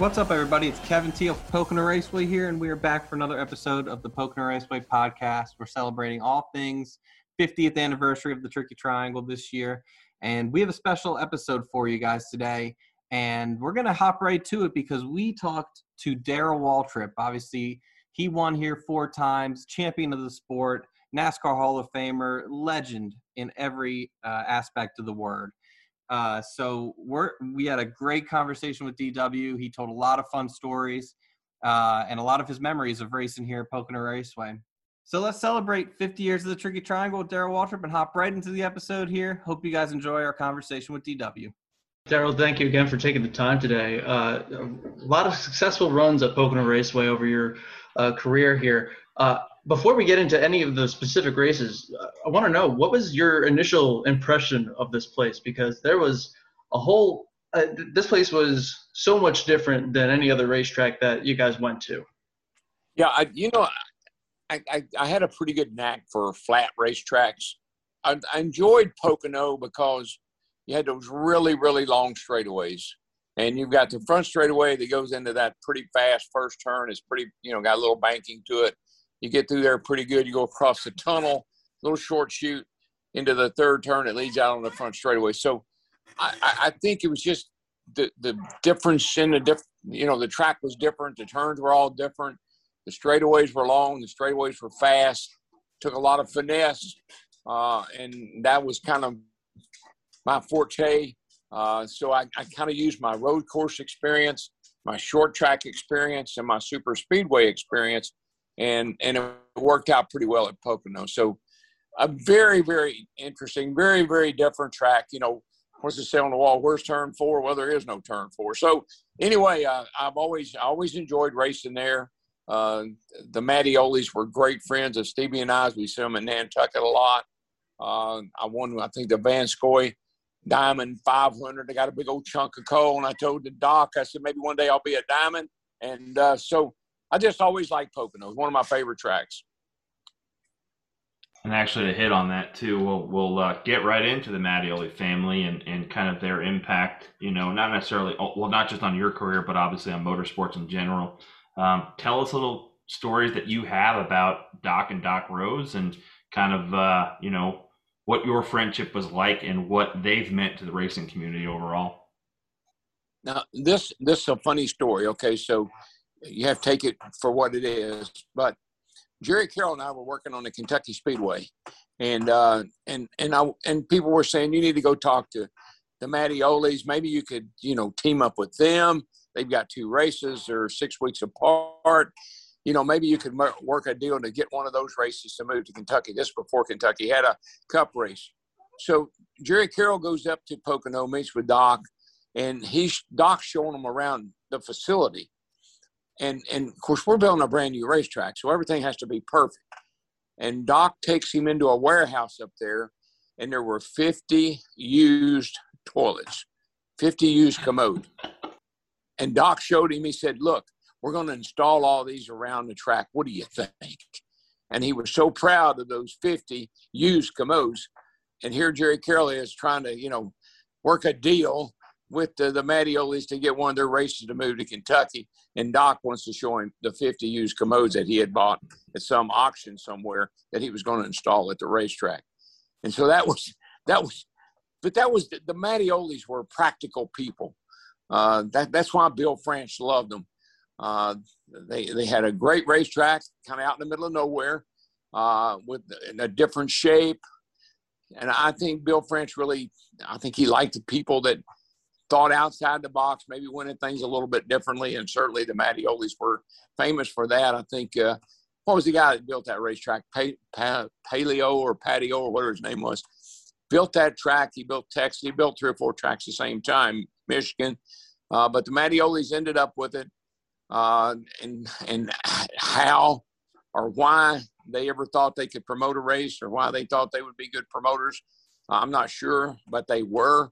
What's up, everybody? It's Kevin Teal from Pocono Raceway here, and we are back for another episode of the Pocono Raceway podcast. We're celebrating all things 50th anniversary of the Tricky Triangle this year, and we have a special episode for you guys today. And we're going to hop right to it because we talked to Darrell Waltrip. Obviously, he won here four times, champion of the sport, NASCAR Hall of Famer, legend in every uh, aspect of the word. Uh, so we're we had a great conversation with DW. He told a lot of fun stories uh, and a lot of his memories of racing here at Pocono Raceway. So let's celebrate 50 years of the Tricky Triangle with Darrell Waltrip and hop right into the episode here. Hope you guys enjoy our conversation with DW. Darrell, thank you again for taking the time today. Uh, a lot of successful runs at Pocono Raceway over your uh, career here. Before we get into any of the specific races, uh, I want to know what was your initial impression of this place because there was a whole. Uh, this place was so much different than any other racetrack that you guys went to. Yeah, I, you know, I, I, I had a pretty good knack for flat racetracks. I, I enjoyed Pocono because you had those really really long straightaways, and you've got the front straightaway that goes into that pretty fast first turn. It's pretty, you know, got a little banking to it you get through there pretty good. You go across the tunnel, little short shoot into the third turn. It leads out on the front straightaway. So I, I think it was just the the difference in the diff. You know, the track was different. The turns were all different. The straightaways were long. The straightaways were fast. Took a lot of finesse, uh, and that was kind of my forte. Uh, so I, I kind of used my road course experience, my short track experience, and my super speedway experience and and it worked out pretty well at Pocono. So a very very interesting, very very different track. You know, what's it say on the wall? Where's turn four? Well, there is no turn four. So anyway, uh, I've always always enjoyed racing there. Uh, the Mattiolis were great friends of Stevie and I. We see them in Nantucket a lot. Uh, I won, I think, the Van Scoy Diamond 500. I got a big old chunk of coal, and I told the doc, I said, maybe one day I'll be a diamond. And uh, so I just always liked Pocono. It's one of my favorite tracks. And actually, to hit on that too, we'll we'll uh, get right into the Mattioli family and, and kind of their impact. You know, not necessarily oh, well, not just on your career, but obviously on motorsports in general. Um, tell us little stories that you have about Doc and Doc Rose, and kind of uh, you know what your friendship was like and what they've meant to the racing community overall. Now, this this is a funny story. Okay, so you have to take it for what it is. But Jerry Carroll and I were working on the Kentucky Speedway, and uh, and and I and people were saying you need to go talk to the Mattiolis. Maybe you could you know team up with them. They've got two races; they're six weeks apart. You know, maybe you could work a deal to get one of those races to move to Kentucky. This before Kentucky had a Cup race. So Jerry Carroll goes up to Pocono, meets with Doc, and he's Doc's showing him around the facility and and of course we're building a brand new racetrack, so everything has to be perfect. And Doc takes him into a warehouse up there, and there were 50 used toilets, 50 used commodes. And Doc showed him. He said, "Look, we're going to install all these around the track. What do you think?" And he was so proud of those 50 used commodes. And here Jerry Carroll is trying to, you know, work a deal with the, the Mattiolis to get one of their races to move to Kentucky. And Doc wants to show him the 50 used commodes that he had bought at some auction somewhere that he was going to install at the racetrack. And so that was, that was, but that was, the, the Mattiolis were practical people. Uh, that, that's why Bill France loved them. Uh, they, they had a great racetrack kind of out in the middle of nowhere uh, with in a different shape. And I think Bill France really, I think he liked the people that thought outside the box, maybe winning things a little bit differently. And certainly the Mattiolis were famous for that. I think, uh, what was the guy that built that racetrack? Pa- pa- Paleo or Patio or whatever his name was. Built that track. He built Texas. He built three or four tracks at the same time, Michigan. Uh, but the Mattiolis ended up with it. Uh, and, and how or why they ever thought they could promote a race or why they thought they would be good promoters, I'm not sure, but they were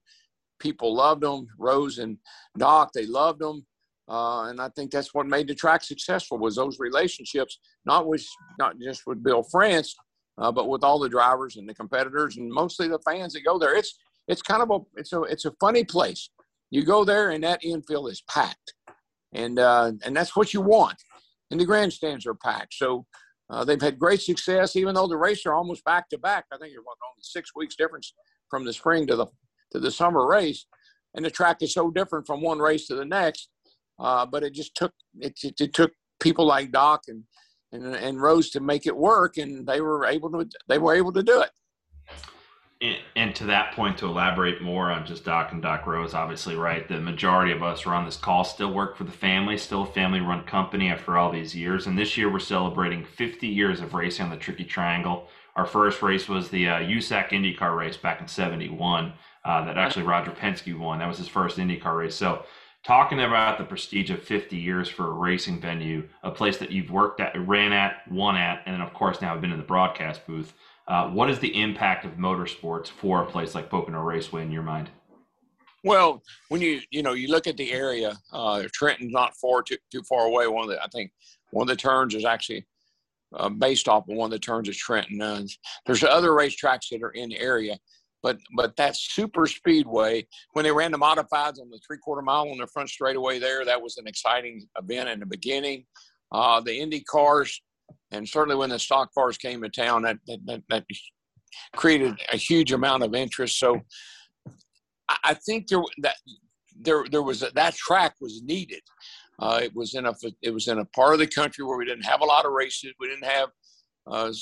people loved them. Rose and Doc, they loved them. Uh, and I think that's what made the track successful was those relationships, not with not just with Bill France, uh, but with all the drivers and the competitors and mostly the fans that go there. It's it's kind of a it's a it's a funny place. You go there and that infield is packed. and uh, and that's what you want. And the grandstands are packed, so uh, they've had great success. Even though the races are almost back to back, I think it's only six weeks difference from the spring to the to the summer race, and the track is so different from one race to the next. Uh, but it just took it, it, it took people like Doc and, and and Rose to make it work, and they were able to they were able to do it and to that point, to elaborate more on just Doc and Doc Rose, obviously, right? The majority of us who are on this call still work for the family, still a family run company after all these years. And this year we're celebrating 50 years of racing on the Tricky Triangle. Our first race was the uh, USAC IndyCar race back in 71 uh, that actually Roger Penske won. That was his first IndyCar race. So, talking about the prestige of 50 years for a racing venue, a place that you've worked at, ran at, won at, and then, of course, now have been in the broadcast booth. Uh, what is the impact of motorsports for a place like Pocono Raceway in your mind? Well, when you you know you look at the area, uh, Trenton's not far too too far away. One of the I think one of the turns is actually uh, based off of one of the turns of Trenton. Uh, there's other racetracks that are in the area, but but that super speedway when they ran the modifieds on the three quarter mile on the front straightaway there, that was an exciting event in the beginning. Uh, the Indy cars and certainly when the stock cars came to town, that that, that, created a huge amount of interest. So I think there that there there was a, that track was needed. Uh, it was in a it was in a part of the country where we didn't have a lot of races. We didn't have uh,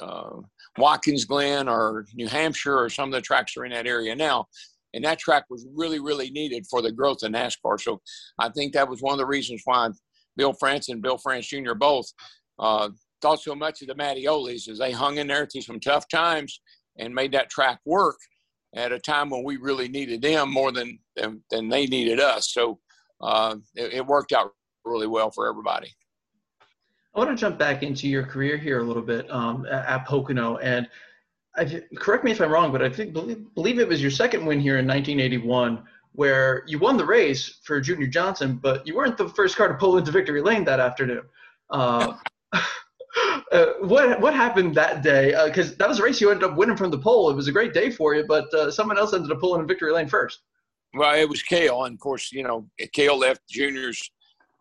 uh, Watkins Glen or New Hampshire or some of the tracks are in that area now. And that track was really, really needed for the growth of NASCAR. So I think that was one of the reasons why Bill France and Bill France Jr. both uh, thought so much of the Mattiolis as they hung in there through some tough times and made that track work at a time when we really needed them more than than, than they needed us. So uh, it, it, worked out really well for everybody. I want to jump back into your career here a little bit um, at, Pocono, and I, correct me if I'm wrong, but I think believe, believe it was your second win here in 1981 where you won the race for Junior Johnson, but you weren't the first car to pull into victory lane that afternoon. Uh, uh, what what happened that day? Because uh, that was a race you ended up winning from the pole. It was a great day for you, but uh, someone else ended up pulling in victory lane first. Well, it was Cale, and of course, you know, Cale left Junior's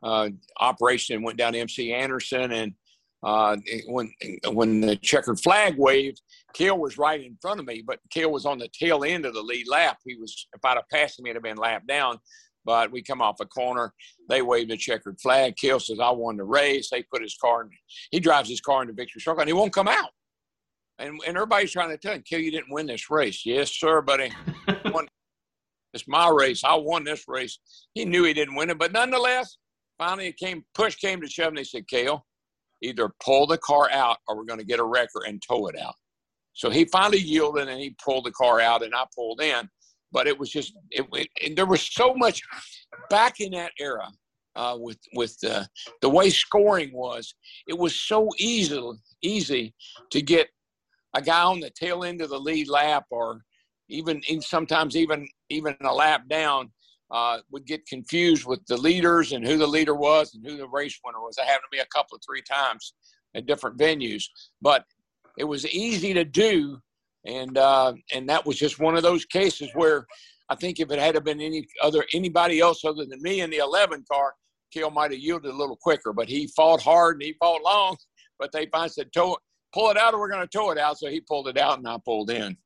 uh, operation and went down to MC Anderson, and uh, when when the checkered flag waved, Cale was right in front of me, but Cale was on the tail end of the lead lap. He was if I'd have passed him, he'd have been lapped down. But we come off a corner. They wave the checkered flag. Cale says, I won the race. They put his car in. He drives his car into victory circle and he won't come out. And, and everybody's trying to tell him, Cale, you didn't win this race. Yes, sir, buddy. it's my race. I won this race. He knew he didn't win it. But nonetheless, finally it came, push came to shove. And they said, Cale, either pull the car out or we're going to get a wrecker and tow it out. So he finally yielded and he pulled the car out and I pulled in but it was just it, it, there was so much back in that era uh, with with uh, the way scoring was. It was so easy easy to get a guy on the tail end of the lead lap, or even in sometimes even even a lap down. Uh, would get confused with the leaders and who the leader was and who the race winner was. I happened to be a couple of three times at different venues, but it was easy to do and uh, and that was just one of those cases where I think if it had been any other anybody else other than me in the 11 car, Cale might have yielded a little quicker. But he fought hard and he fought long. But they finally said, "Tow, it, pull it out, or we're going to tow it out." So he pulled it out, and I pulled in.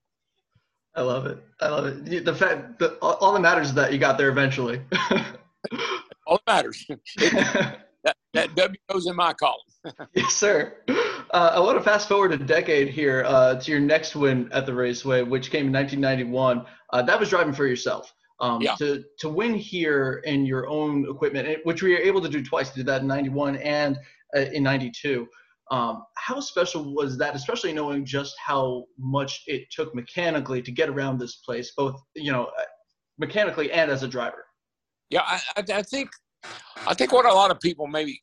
I love it. I love it. The fact that all that matters is that you got there eventually. all that matters. It, that, that W goes in my column. yes, sir. Uh, I want to fast forward a decade here uh, to your next win at the Raceway, which came in 1991. Uh, that was driving for yourself. Um, yeah. To to win here in your own equipment, which we were able to do twice. Did that in '91 and uh, in '92. Um, how special was that, especially knowing just how much it took mechanically to get around this place, both you know, uh, mechanically and as a driver? Yeah, I, I think I think what a lot of people maybe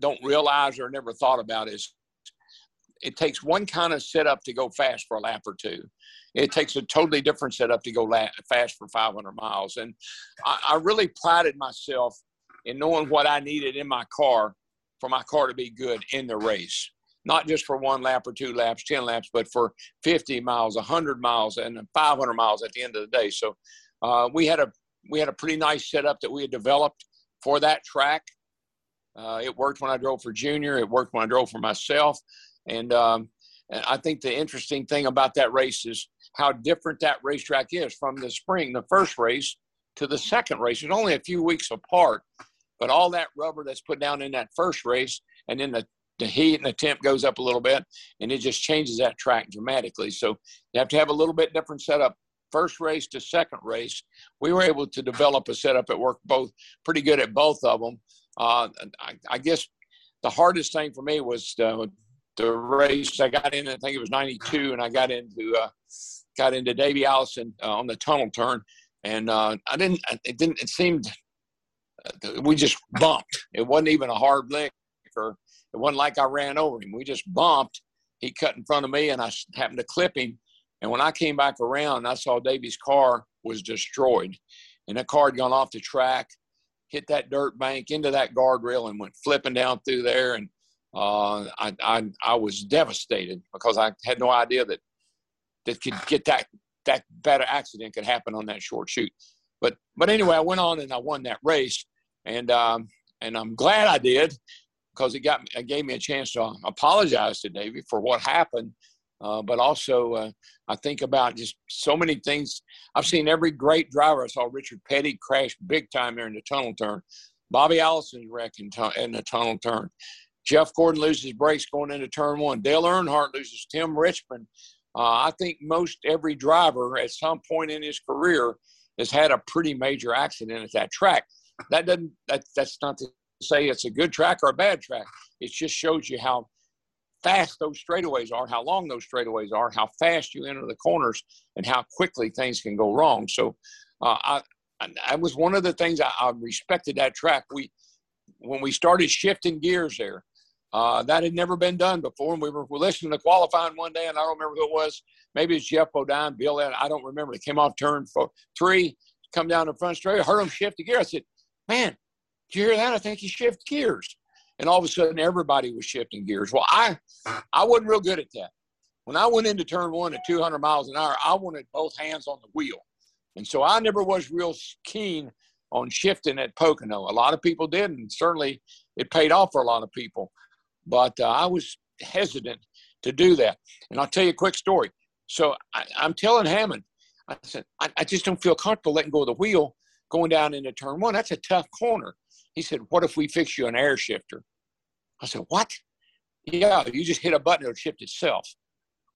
don't realize or never thought about is it takes one kind of setup to go fast for a lap or two. It takes a totally different setup to go la- fast for 500 miles. And I, I really prided myself in knowing what I needed in my car for my car to be good in the race. Not just for one lap or two laps, 10 laps, but for 50 miles, 100 miles, and 500 miles at the end of the day. So uh, we had a we had a pretty nice setup that we had developed for that track. Uh, it worked when I drove for Junior. It worked when I drove for myself. And, um, and I think the interesting thing about that race is how different that racetrack is from the spring, the first race, to the second race. It's only a few weeks apart, but all that rubber that's put down in that first race, and then the, the heat and the temp goes up a little bit, and it just changes that track dramatically. So you have to have a little bit different setup first race to second race, we were able to develop a setup that worked both pretty good at both of them. Uh, I, I, guess the hardest thing for me was the, the race. I got in, I think it was '92, and I got into uh, got into Davey Allison uh, on the tunnel turn, and uh, I didn't. It didn't. It seemed we just bumped. It wasn't even a hard lick, or it wasn't like I ran over him. We just bumped. He cut in front of me, and I happened to clip him and when I came back around, I saw Davey's car was destroyed. And the car had gone off the track, hit that dirt bank into that guardrail, and went flipping down through there. And uh, I, I, I was devastated because I had no idea that that could get that that bad accident could happen on that short shoot. But but anyway, I went on and I won that race, and um, and I'm glad I did because it got it gave me a chance to apologize to Davey for what happened uh, but also, uh, I think about just so many things. I've seen every great driver. I saw Richard Petty crash big time there in the tunnel turn. Bobby Allison's wreck in, t- in the tunnel turn. Jeff Gordon loses brakes going into turn one. Dale Earnhardt loses Tim Richmond. Uh, I think most every driver at some point in his career has had a pretty major accident at that track. That doesn't that, that's not to say it's a good track or a bad track. It just shows you how fast those straightaways are, how long those straightaways are, how fast you enter the corners, and how quickly things can go wrong. So, uh, I, I was one of the things I, I, respected that track. We, when we started shifting gears there, uh, that had never been done before. And we were, listening to qualifying one day, and I don't remember who it was. Maybe it's Geoff Bodine, Bill. I don't remember. They came off turn four, three, come down the front straight. Heard them shift the gear. I said, "Man, did you hear that? I think he shifted gears." and all of a sudden everybody was shifting gears. Well, I I wasn't real good at that. When I went into turn one at 200 miles an hour, I wanted both hands on the wheel, and so I never was real keen on shifting at Pocono. A lot of people did, and certainly it paid off for a lot of people. But uh, I was hesitant to do that. And I'll tell you a quick story. So I, am telling Hammond, I said, I, I just don't feel comfortable letting go of the wheel going down into turn one. That's a tough corner. He said, What if we fix you an air shifter? I said, What? Yeah, you just hit a button, it'll shift itself.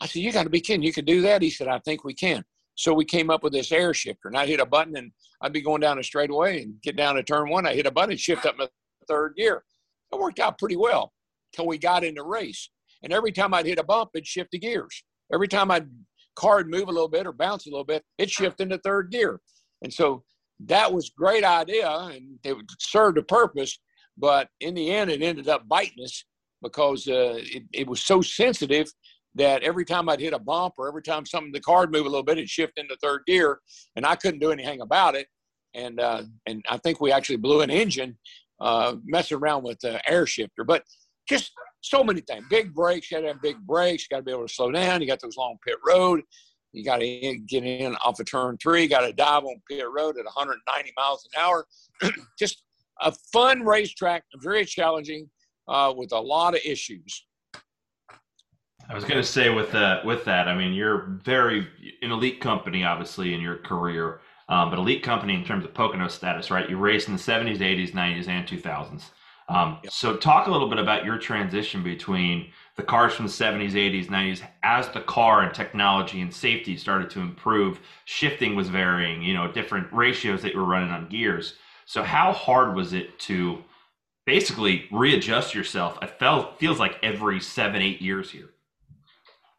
I said, You got to be kidding. You can do that? He said, I think we can. So we came up with this air shifter, and I'd hit a button, and I'd be going down a straightaway and get down to turn one. I hit a button, shift up my third gear. It worked out pretty well till we got in the race. And every time I'd hit a bump, it'd shift the gears. Every time I'd card move a little bit or bounce a little bit, it shifted into third gear. And so that was great idea and it served a purpose but in the end it ended up biting us because uh, it, it was so sensitive that every time I'd hit a bump or every time something the card moved a little bit, it'd shift into third gear, and I couldn't do anything about it. And uh, and I think we actually blew an engine uh, messing around with the air shifter. But just so many things. Big brakes, you got to have big brakes. You got to be able to slow down. You got those long pit road. You got to get in off of turn three. Got to dive on pit road at 190 miles an hour. Just a fun racetrack, very challenging, uh, with a lot of issues. I was going to say with that, with that, I mean, you're very an elite company, obviously, in your career, um, but elite company in terms of Pocono status, right? You raced in the 70s, 80s, 90s, and 2000s. Um, yep. So, talk a little bit about your transition between the cars from the 70s, 80s, 90s, as the car and technology and safety started to improve, shifting was varying, you know, different ratios that you were running on gears. So, how hard was it to basically readjust yourself? It felt feels like every seven, eight years here.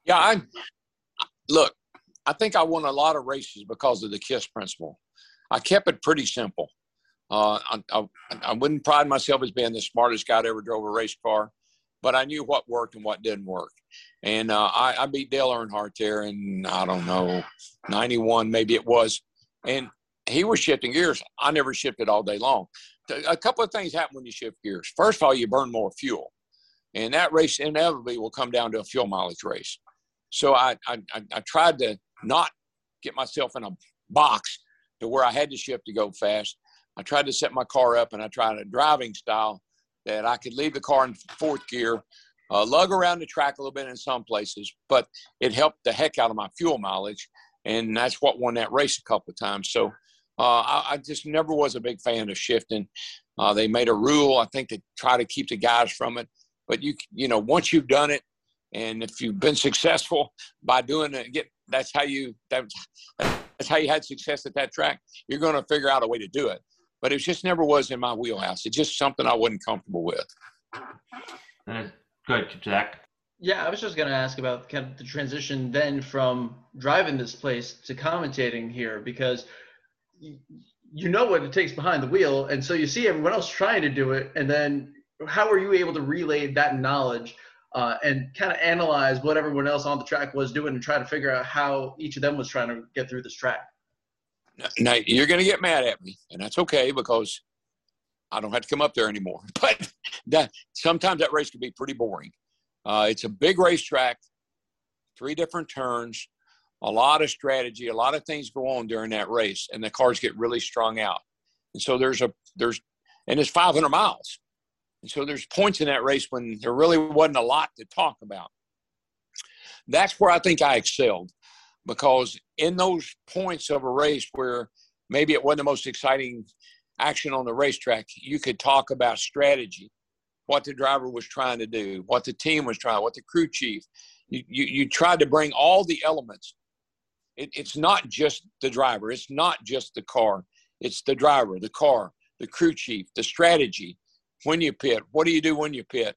Yeah, I look. I think I won a lot of races because of the KISS principle. I kept it pretty simple. Uh, I, I, I, wouldn't pride myself as being the smartest guy that ever drove a race car, but I knew what worked and what didn't work. And uh, I, I, beat Dale Earnhardt there in, I don't know, 91, maybe it was. And he was shifting gears. I never shifted all day long. A couple of things happen when you shift gears. First of all, you burn more fuel. And that race inevitably will come down to a fuel mileage race. So I, I, I tried to not get myself in a box to where I had to shift to go fast I tried to set my car up and I tried a driving style that I could leave the car in fourth gear, uh, lug around the track a little bit in some places, but it helped the heck out of my fuel mileage. And that's what won that race a couple of times. So uh, I, I, just never was a big fan of shifting. Uh, they made a rule, I think, to try to keep the guys from it. But you, you know, once you've done it, and if you've been successful by doing it, get that's how you that's, that's how you had success at that track. You're going to figure out a way to do it. But it just never was in my wheelhouse. It's just something I wasn't comfortable with. Uh, good, Jack. Yeah, I was just going to ask about kind of the transition then from driving this place to commentating here because you know what it takes behind the wheel, and so you see everyone else trying to do it, and then how are you able to relay that knowledge uh, and kind of analyze what everyone else on the track was doing and try to figure out how each of them was trying to get through this track. Now you're going to get mad at me, and that's okay because I don't have to come up there anymore. But that sometimes that race can be pretty boring. Uh, it's a big racetrack, three different turns, a lot of strategy, a lot of things go on during that race, and the cars get really strung out. And so there's a there's and it's 500 miles. And so there's points in that race when there really wasn't a lot to talk about. That's where I think I excelled because in those points of a race where maybe it wasn't the most exciting action on the racetrack, you could talk about strategy, what the driver was trying to do, what the team was trying, what the crew chief. You, you, you tried to bring all the elements. It, it's not just the driver, it's not just the car, it's the driver, the car, the crew chief, the strategy, when you pit, what do you do when you pit?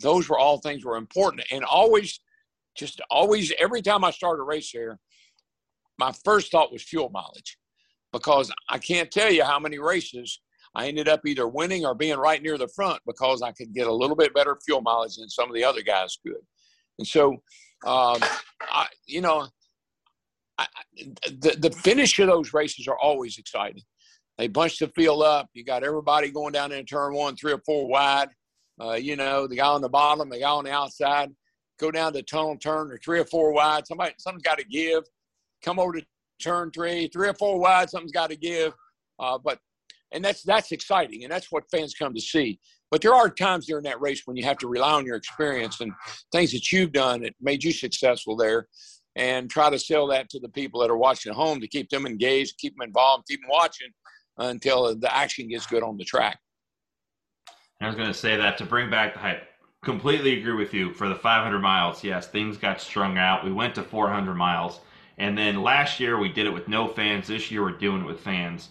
Those were all things were important. And always, just always, every time I start a race here, my first thought was fuel mileage because I can't tell you how many races I ended up either winning or being right near the front because I could get a little bit better fuel mileage than some of the other guys could. And so, um, I, you know, I, the, the finish of those races are always exciting. They bunch the field up. You got everybody going down in turn one, three or four wide. Uh, you know, the guy on the bottom, the guy on the outside, go down the tunnel turn or three or four wide. Somebody, something's got to give. Come over to turn three, three or four wide. Something's got to give. Uh, but and that's that's exciting, and that's what fans come to see. But there are times during that race when you have to rely on your experience and things that you've done that made you successful there, and try to sell that to the people that are watching at home to keep them engaged, keep them involved, keep them watching, until the action gets good on the track. I was going to say that to bring back the hype. Completely agree with you. For the 500 miles, yes, things got strung out. We went to 400 miles. And then last year we did it with no fans. This year we're doing it with fans.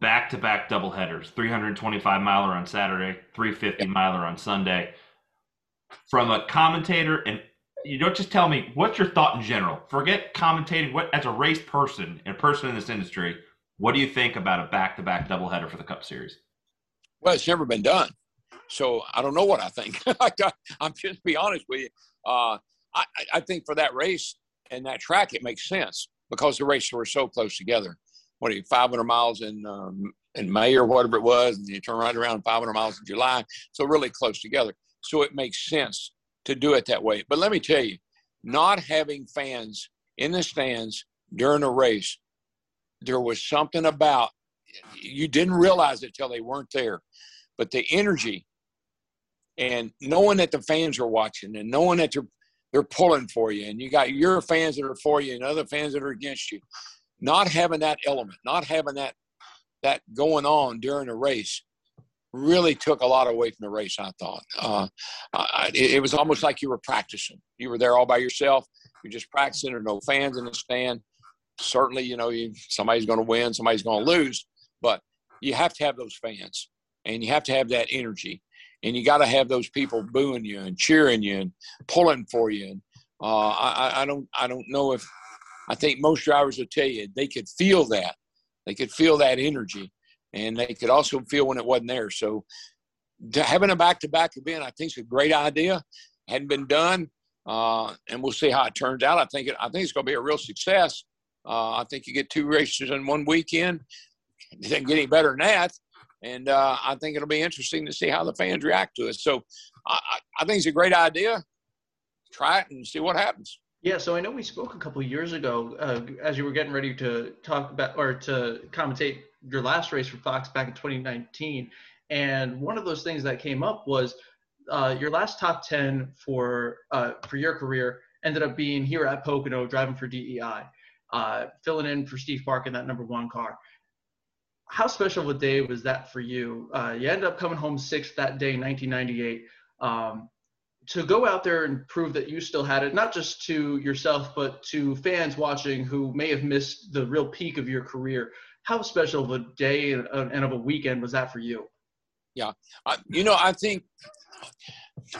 Back to back double headers 325 miler on Saturday, 350 miler on Sunday. From a commentator, and you don't just tell me what's your thought in general. Forget commentating. What as a race person and person in this industry, what do you think about a back-to-back doubleheader for the Cup Series? Well, it's never been done, so I don't know what I think. I'm just to be honest with you. Uh, I, I think for that race and that track, it makes sense because the races were so close together. What are you, 500 miles in um, in May or whatever it was, and you turn right around 500 miles in July, so really close together. So it makes sense to do it that way. But let me tell you, not having fans in the stands during a race there was something about you didn't realize it till they weren't there, but the energy and knowing that the fans are watching and knowing that they're they're pulling for you and you got your fans that are for you and other fans that are against you. Not having that element not having that that going on during a race really took a lot away from the race i thought. Uh, I, it, it was almost like you were practicing. You were there all by yourself. You're just practicing. There no fans in the stand. Certainly, you know, you, somebody's going to win, somebody's going to lose, but you have to have those fans and you have to have that energy and you got to have those people booing you and cheering you and pulling for you. And uh, I, I don't, I don't know if I think most drivers will tell you they could feel that, they could feel that energy, and they could also feel when it wasn't there. So having a back-to-back event, I think, is a great idea. Hadn't been done, uh, and we'll see how it turns out. I think it, I think it's going to be a real success. Uh, I think you get two races in one weekend. It doesn't get any better than that. And uh, I think it'll be interesting to see how the fans react to it. So I, I think it's a great idea. Try it and see what happens. Yeah, so I know we spoke a couple years ago uh, as you were getting ready to talk about or to commentate your last race for Fox back in 2019, and one of those things that came up was uh, your last top 10 for uh, for your career ended up being here at Pocono driving for DEI, uh, filling in for Steve Park in that number one car. How special of a day was that for you? Uh, you ended up coming home sixth that day in 1998. Um, to go out there and prove that you still had it, not just to yourself, but to fans watching who may have missed the real peak of your career. How special of a day and of a weekend was that for you? Yeah, I, you know, I think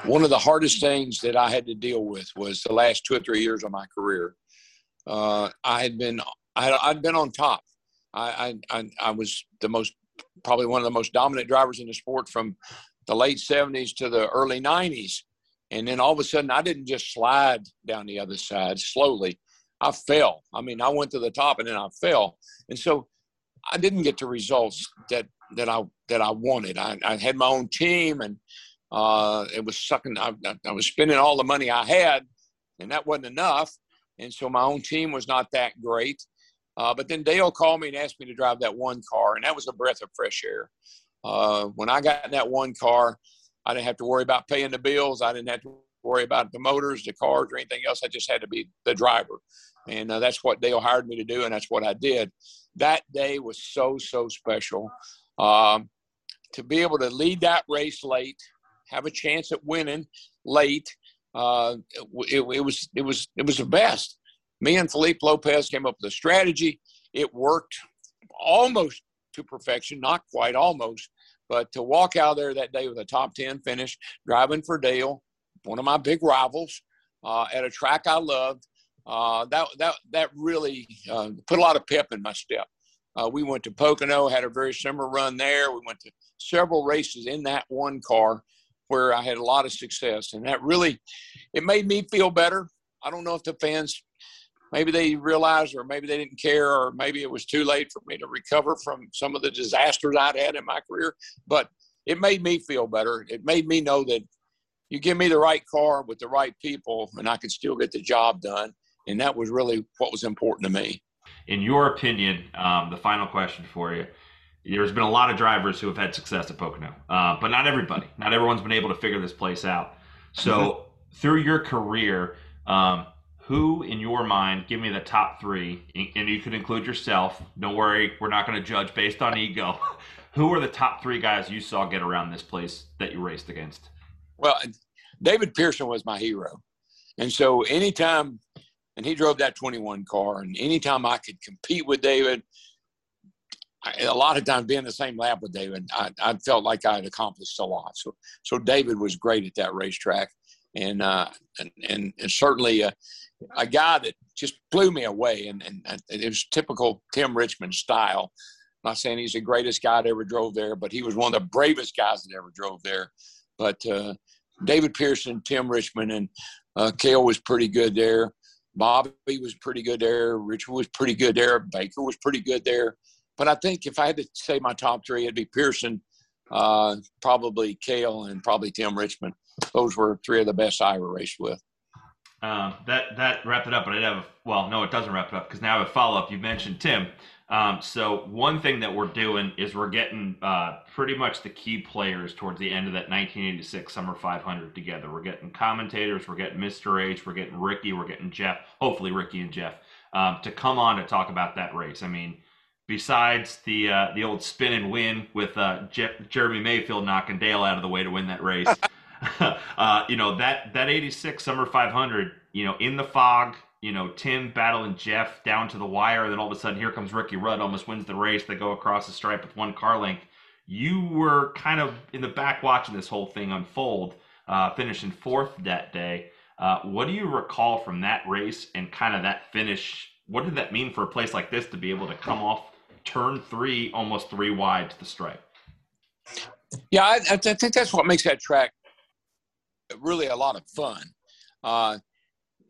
one of the hardest things that I had to deal with was the last two or three years of my career. Uh, I had been I had been on top. I, I I was the most probably one of the most dominant drivers in the sport from the late 70s to the early 90s and then all of a sudden, I didn't just slide down the other side slowly. I fell. I mean, I went to the top and then I fell. And so I didn't get the results that, that I, that I wanted. I, I had my own team and uh, it was sucking. I, I was spending all the money I had and that wasn't enough. And so my own team was not that great. Uh, but then Dale called me and asked me to drive that one car, and that was a breath of fresh air. Uh, when I got in that one car, I didn't have to worry about paying the bills. I didn't have to worry about the motors, the cars, or anything else. I just had to be the driver. And uh, that's what Dale hired me to do, and that's what I did. That day was so, so special. Um, to be able to lead that race late, have a chance at winning late, uh, it, it, was it was it was the best. Me and Philippe Lopez came up with a strategy. It worked almost to perfection, not quite, almost. But to walk out there that day with a top 10 finish, driving for Dale, one of my big rivals, uh, at a track I loved, uh, that, that, that really uh, put a lot of pep in my step. Uh, we went to Pocono, had a very similar run there. We went to several races in that one car where I had a lot of success. And that really, it made me feel better. I don't know if the fans maybe they realized or maybe they didn't care or maybe it was too late for me to recover from some of the disasters I'd had in my career. But it made me feel better. It made me know that you give me the right car with the right people and I could still get the job done. And that was really what was important to me. In your opinion, um, the final question for you. There's been a lot of drivers who have had success at Pocono, uh, but not everybody. Not everyone's been able to figure this place out. So, mm-hmm. through your career, um, who in your mind give me the top three and you could include yourself. Don't worry we're not going to judge based on ego. Who are the top three guys you saw get around this place that you raced against? Well david pearson was my hero. And so anytime and he drove that 21 car and anytime i could compete with david I, a lot of times being the same lap with david I, I felt like i had accomplished a lot. So so david was great at that racetrack and uh, and, and, certainly uh, a guy that just blew me away, and, and, it was typical Tim Richmond style. I'm not saying he's the greatest guy that ever drove there, but he was one of the bravest guys that ever drove there. But uh, David Pearson, Tim Richmond, and uh, Cale was pretty good there. Bobby was pretty good there. Richard was pretty good there. Baker was pretty good there. But I think if I had to say my top three, it'd be Pearson, uh, probably Cale, and probably Tim Richmond. Those were three of the best I ever raced with. Um, that that wrapped it up, but I have a, well, no, it doesn't wrap it up because now I have a follow up. You mentioned Tim. Um, so one thing that we're doing is we're getting uh, pretty much the key players towards the end of that 1986 Summer 500 together. We're getting commentators, we're getting Mr. H, we're getting Ricky, we're getting Jeff. Hopefully, Ricky and Jeff um, to come on to talk about that race. I mean, besides the uh, the old spin and win with uh, Je- Jeremy Mayfield knocking Dale out of the way to win that race. uh, you know that that 86 summer 500 you know in the fog you know tim battling jeff down to the wire and then all of a sudden here comes ricky rudd almost wins the race. They go across the stripe with one car length. You were kind of in the back watching this whole thing unfold uh, finishing fourth that day. Uh, what do you recall from that race and kind of that finish? What did that mean for a place like this to be able to come off turn three almost three wide to the stripe? Yeah I, I think that's what makes that track really a lot of fun. Uh,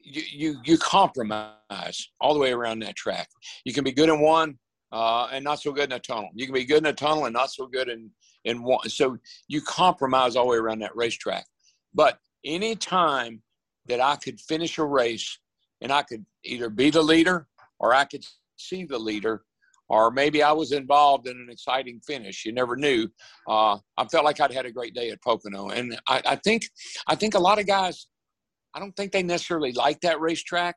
you, you, you compromise all the way around that track. You can be good in one uh, and not so good in a tunnel. You can be good in a tunnel and not so good in in one. So you compromise all the way around that racetrack. But any time that I could finish a race and I could either be the leader or I could see the leader, or maybe I was involved in an exciting finish. You never knew. Uh, I felt like I'd had a great day at Pocono, and I, I think I think a lot of guys. I don't think they necessarily like that racetrack.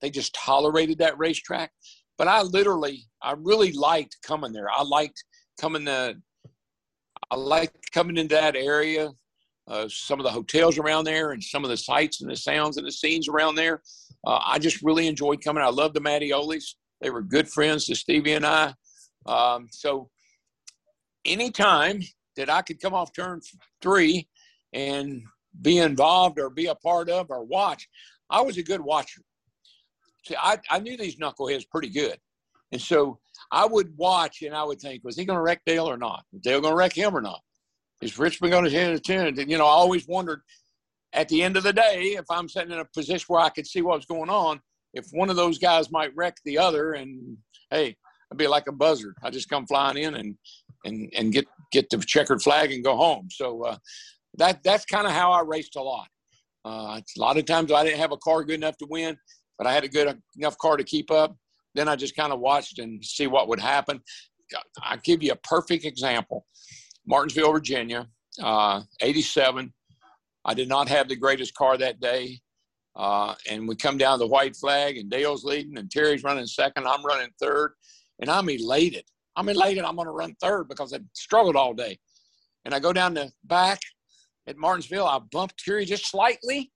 They just tolerated that racetrack. But I literally, I really liked coming there. I liked coming to, I liked coming into that area, uh, some of the hotels around there, and some of the sights and the sounds and the scenes around there. Uh, I just really enjoyed coming. I love the Mattiolis. They were good friends to Stevie and I. Um, so anytime that I could come off turn three and be involved or be a part of or watch, I was a good watcher. See, I, I knew these knuckleheads pretty good. And so I would watch and I would think, was he going to wreck Dale or not? Dale going to wreck him or not? Is Richmond going to hit a 10? And, you know, I always wondered at the end of the day, if I'm sitting in a position where I could see what was going on, if one of those guys might wreck the other, and hey, I'd be like a buzzard. I just come flying in and and and get get the checkered flag and go home. So uh, that that's kind of how I raced a lot. Uh, a lot of times I didn't have a car good enough to win, but I had a good enough car to keep up. Then I just kind of watched and see what would happen. I'll give you a perfect example. Martinsville, Virginia, uh, 87. I did not have the greatest car that day. Uh, and we come down the white flag, and Dale's leading, and Terry's running second. I'm running third, and I'm elated. I'm elated. I'm going to run third because I struggled all day. And I go down the back at Martinsville. I bumped Terry just slightly,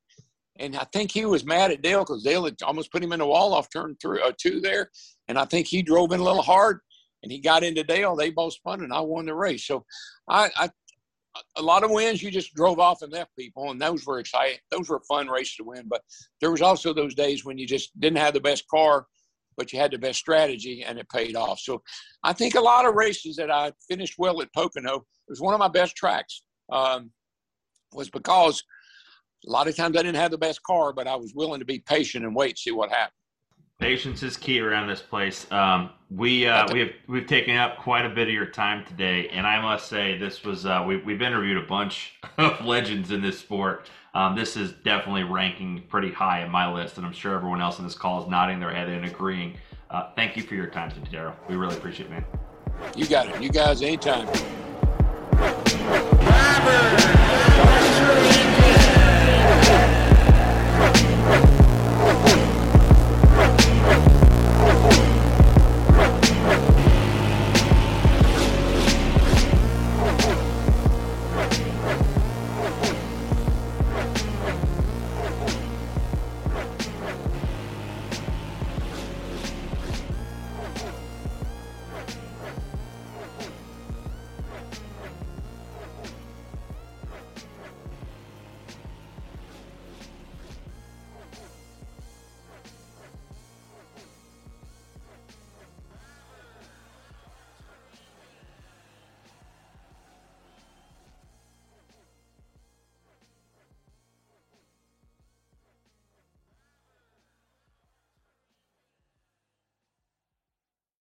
and I think he was mad at Dale because Dale had almost put him in the wall off turn three, uh, two there, and I think he drove in a little hard, and he got into Dale. They both spun, and I won the race. So I, I a lot of wins you just drove off and left people and those were exciting those were fun races to win but there was also those days when you just didn't have the best car but you had the best strategy and it paid off. So i think a lot of races that i finished well at Pocono it was one of my best tracks um, was because a lot of times i didn't have the best car but i was willing to be patient and wait see what happened Patience is key around this place. Um, we uh, we have we've taken up quite a bit of your time today, and I must say this was uh, we, we've interviewed a bunch of legends in this sport. Um, this is definitely ranking pretty high in my list, and I'm sure everyone else in this call is nodding their head and agreeing. Uh, thank you for your time today, Darrell. We really appreciate it, man. You got it. You guys, anytime.